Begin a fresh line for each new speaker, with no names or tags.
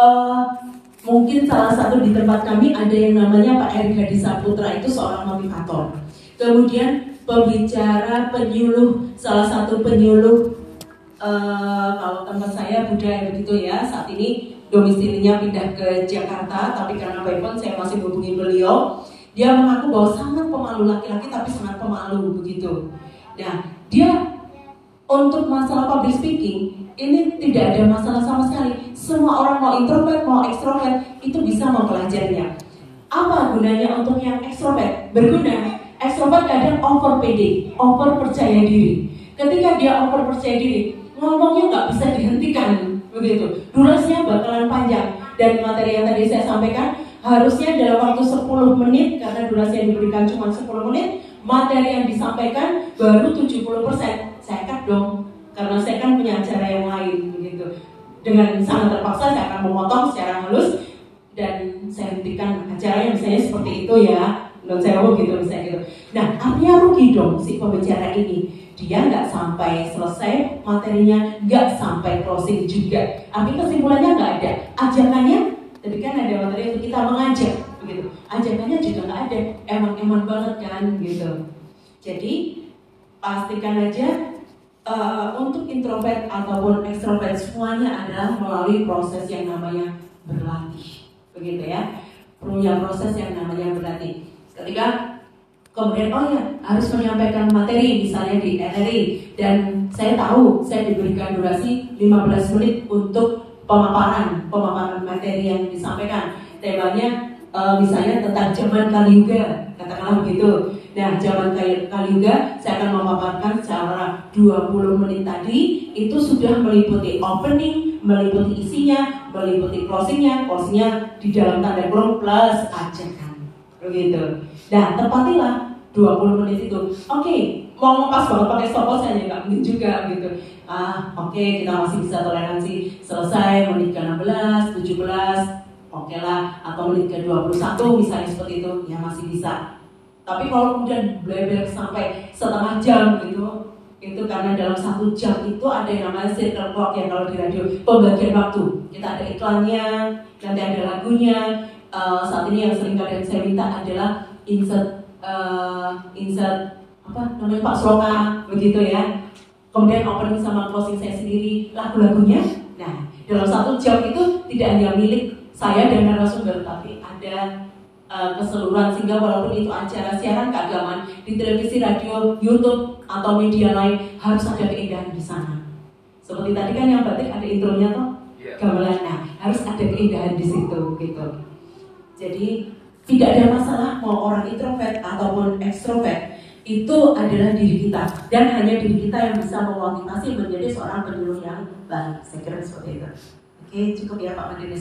uh, mungkin salah satu di tempat kami ada yang namanya Pak Erik Hadi Saputra itu seorang motivator. Kemudian pembicara penyuluh salah satu penyuluh uh, kalau tempat saya budaya begitu ya saat ini domisilinya pindah ke Jakarta tapi karena phone saya masih hubungi beliau dia mengaku bahwa sangat pemalu laki-laki tapi sangat pemalu begitu nah dia untuk masalah public speaking ini tidak ada masalah sama sekali. Semua orang mau introvert, mau ekstrovert, itu bisa mempelajarinya. Apa gunanya untuk yang ekstrovert? Berguna. Ekstrovert kadang over PD, over percaya diri. Ketika dia over percaya diri, ngomongnya nggak bisa dihentikan, begitu. Durasinya bakalan panjang. Dan materi yang tadi saya sampaikan, harusnya dalam waktu 10 menit, karena durasi yang diberikan cuma 10 menit, materi yang disampaikan baru 70%. Saya cut dong, karena saya kan punya acara dengan sangat terpaksa saya akan memotong secara halus dan saya hentikan acaranya. Misalnya seperti itu ya menurut saya oh gitu misalnya gitu. Nah artinya rugi dong si pembicara ini. Dia nggak sampai selesai materinya nggak sampai closing juga. Artinya kesimpulannya nggak ada. Ajakannya tapi kan ada materi untuk kita mengajak begitu. Ajakannya juga nggak ada. Emang-emang banget kan gitu. Jadi pastikan aja uh, introvert ataupun ekstrovert semuanya adalah melalui proses yang namanya berlatih, begitu ya. Punya proses yang namanya berlatih. Ketika kemudian oh ya harus menyampaikan materi misalnya di NRI dan saya tahu saya diberikan durasi 15 menit untuk pemaparan pemaparan materi yang disampaikan. Temanya uh, misalnya tentang zaman Kaliuga, katakanlah begitu. Nah, zaman Kaliuga saya akan memaparkan secara 20 menit tadi itu sudah meliputi opening, meliputi isinya, meliputi closingnya, closingnya di dalam tanda kurung plus ajakan. Begitu. Nah, tepatilah 20 menit itu. Oke, okay, mau ngepas banget pakai stopwatch saya nggak mungkin juga gitu. Ah, oke okay, kita masih bisa toleransi selesai menit ke-16, 17, oke okay lah atau menit ke-21 misalnya seperti itu ya masih bisa tapi kalau kemudian bleber sampai setengah jam gitu, itu karena dalam satu jam itu ada yang namanya circle clock ya kalau di radio pembagian waktu. Kita ada iklannya, nanti ada lagunya. Uh, saat ini yang sering kalian saya minta adalah insert uh, insert apa namanya Pak Sloka begitu ya. Kemudian opening sama closing saya sendiri lagu-lagunya. Nah dalam satu jam itu tidak hanya milik saya dan narasumber tapi ada uh, keseluruhan sehingga walaupun itu acara siaran keagamaan di televisi, radio, YouTube atau media lain harus ada keindahan di sana. Seperti tadi kan yang batik ada intronya toh yeah. gamelan, nah harus ada keindahan di situ gitu. Jadi tidak ada masalah mau orang introvert ataupun ekstrovert itu adalah diri kita dan hanya diri kita yang bisa memotivasi menjadi seorang penyuluh yang baik. Saya kira seperti itu. Oke, cukup ya Pak Madinis.